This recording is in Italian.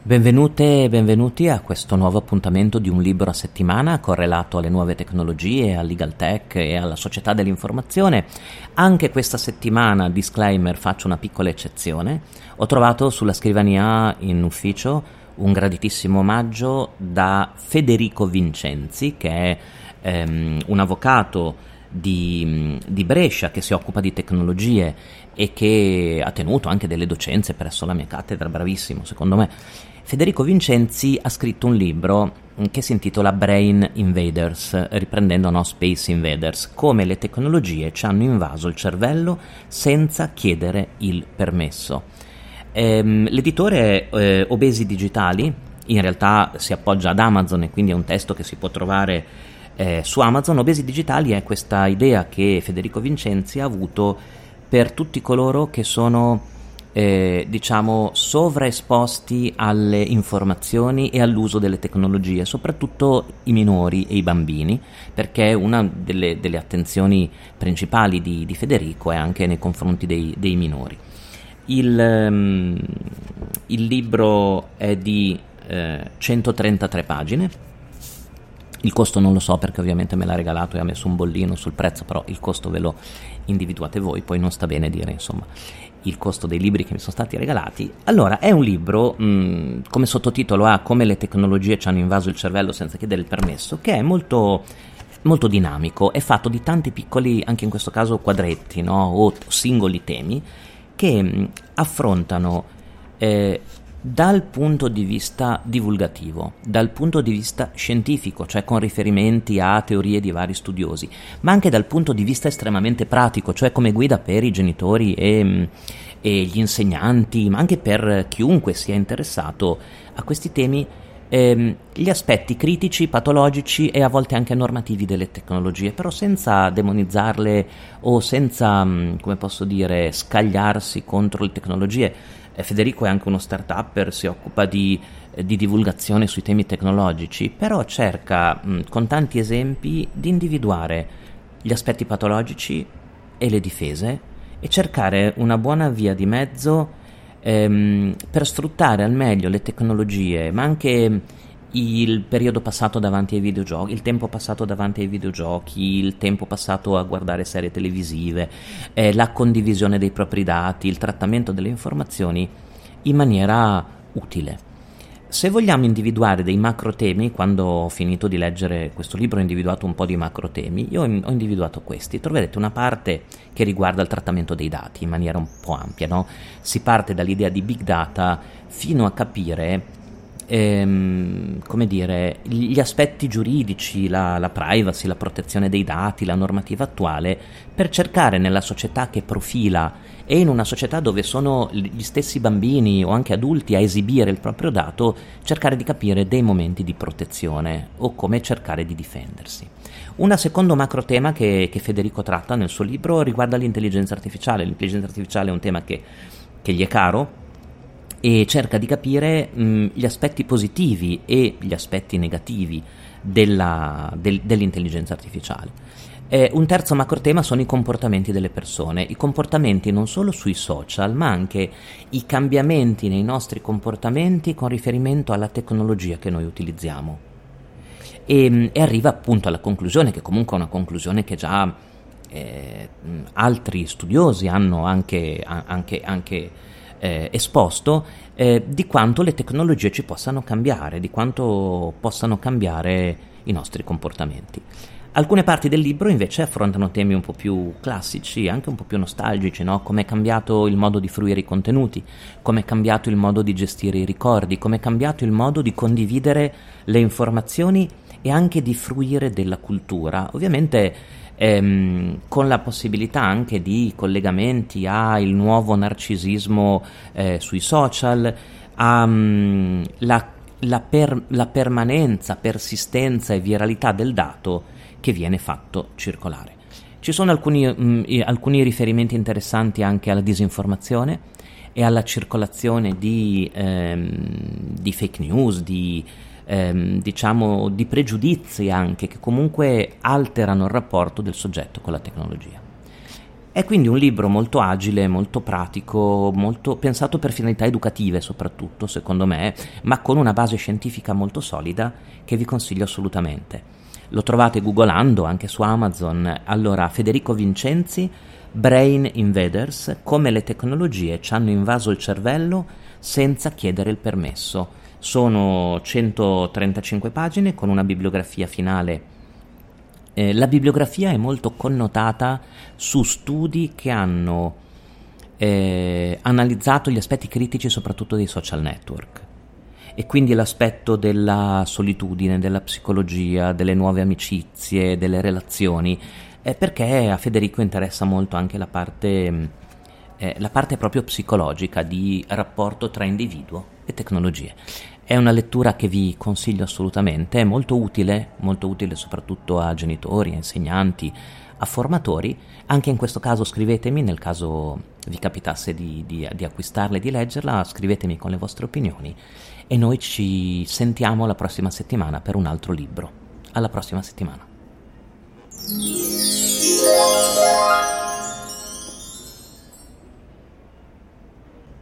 Benvenute e benvenuti a questo nuovo appuntamento di un libro a settimana correlato alle nuove tecnologie, al legal tech e alla società dell'informazione. Anche questa settimana, disclaimer, faccio una piccola eccezione. Ho trovato sulla scrivania in ufficio un graditissimo omaggio da Federico Vincenzi, che è ehm, un avvocato di, di, Brescia che si occupa di tecnologie e che ha tenuto anche delle docenze presso la mia cattedra, bravissimo secondo me. Federico Vincenzi ha scritto un libro che si intitola Brain Invaders, riprendendo no, Space Invaders, come le tecnologie ci hanno invaso il cervello senza chiedere il permesso. Ehm, l'editore eh, Obesi Digitali, in realtà si appoggia ad Amazon e quindi è un testo che si può trovare eh, su Amazon. Obesi Digitali è questa idea che Federico Vincenzi ha avuto per tutti coloro che sono eh, diciamo, sovraesposti alle informazioni e all'uso delle tecnologie, soprattutto i minori e i bambini, perché una delle, delle attenzioni principali di, di, Federico è anche nei confronti dei, dei minori. Il, um, il, libro è di eh, 133 pagine. Il costo non lo so perché ovviamente me l'ha regalato e ha messo un bollino sul prezzo, però il costo ve lo individuate voi, poi non sta bene dire insomma il costo dei libri che mi sono stati regalati. Allora, è un libro, mh, come sottotitolo ha Come le tecnologie ci hanno invaso il cervello senza chiedere il permesso, che è molto, molto dinamico, è fatto di tanti piccoli, anche in questo caso quadretti, no? o singoli temi, che mh, affrontano eh, dal punto di vista divulgativo, dal punto di vista scientifico, cioè con riferimenti a teorie di vari studiosi, ma anche dal punto di vista estremamente pratico, cioè come guida per i genitori e, e gli insegnanti, ma anche per chiunque sia interessato a questi temi, ehm, gli aspetti critici, patologici e a volte anche normativi delle tecnologie, però senza demonizzarle o senza, mm, come posso dire, scagliarsi contro le tecnologie Federico è anche uno start-upper, si occupa di, eh, di, divulgazione sui temi tecnologici, però cerca mh, con tanti esempi di individuare gli aspetti patologici e le difese e cercare una buona via di mezzo ehm, per sfruttare al meglio le tecnologie, ma anche il periodo passato davanti ai videogiochi, il tempo passato davanti ai videogiochi, il tempo passato a guardare serie televisive, eh, la condivisione dei propri dati, il trattamento delle informazioni in maniera utile. Se vogliamo individuare dei macro temi, quando ho finito di leggere questo libro ho individuato un po' di macro temi, io ho individuato questi. Troverete una parte che riguarda il trattamento dei dati in maniera un po' ampia, no? Si parte dall'idea di big data fino a capire ehm, come dire, gli aspetti giuridici, la, la, privacy, la protezione dei dati, la normativa attuale, per cercare nella società che profila e in una società dove sono gli stessi bambini o anche adulti a esibire il proprio dato, cercare di capire dei momenti di protezione o come cercare di difendersi. Un secondo macro tema che, che Federico tratta nel suo libro riguarda l'intelligenza artificiale. L'intelligenza artificiale è un tema che, che gli è caro, e cerca di capire mh, gli aspetti positivi e gli aspetti negativi della, del, dell'intelligenza artificiale. Eh, un terzo macro tema sono i comportamenti delle persone, i comportamenti non solo sui social, ma anche i cambiamenti nei nostri comportamenti con riferimento alla tecnologia che noi utilizziamo. E, e arriva appunto alla conclusione, che comunque è una conclusione che già eh, altri studiosi hanno anche, anche, anche eh, esposto eh, di quanto le tecnologie ci possano cambiare, di quanto possano cambiare i nostri comportamenti. Alcune parti del libro invece affrontano temi un po' più classici, anche un po' più nostalgici, no? come è cambiato il modo di fruire i contenuti, come è cambiato il modo di gestire i ricordi, come è cambiato il modo di condividere le informazioni e anche di fruire della cultura. Ovviamente ehm, con la possibilità anche di collegamenti al nuovo narcisismo eh, sui social, alla mm, per, la permanenza, persistenza e viralità del dato che viene fatto circolare. Ci sono alcuni, mh, mm, alcuni, riferimenti interessanti anche alla disinformazione e alla circolazione di, ehm, di fake news, di ehm, diciamo di pregiudizi anche che comunque alterano il rapporto del soggetto con la tecnologia. È quindi un libro molto agile, molto pratico, molto pensato per finalità educative soprattutto, secondo me, ma con una base scientifica molto solida che vi consiglio assolutamente. Lo trovate googolando anche su Amazon. Allora, Federico Vincenzi, Brain Invaders, come le tecnologie ci hanno invaso il cervello senza chiedere il permesso. Sono 135 pagine con una bibliografia finale eh, la bibliografia è molto connotata su studi che hanno eh, analizzato gli aspetti critici soprattutto dei social network e quindi l'aspetto della solitudine, della psicologia, delle nuove amicizie, delle relazioni, eh, perché a Federico interessa molto anche la parte, eh, la parte proprio psicologica di rapporto tra individuo e tecnologie. È una lettura che vi consiglio assolutamente, è molto utile, molto utile soprattutto a genitori, a insegnanti, a formatori. Anche in questo caso scrivetemi, nel caso vi capitasse di, di, di acquistarla e di leggerla, scrivetemi con le vostre opinioni e noi ci sentiamo la prossima settimana per un altro libro. Alla prossima settimana.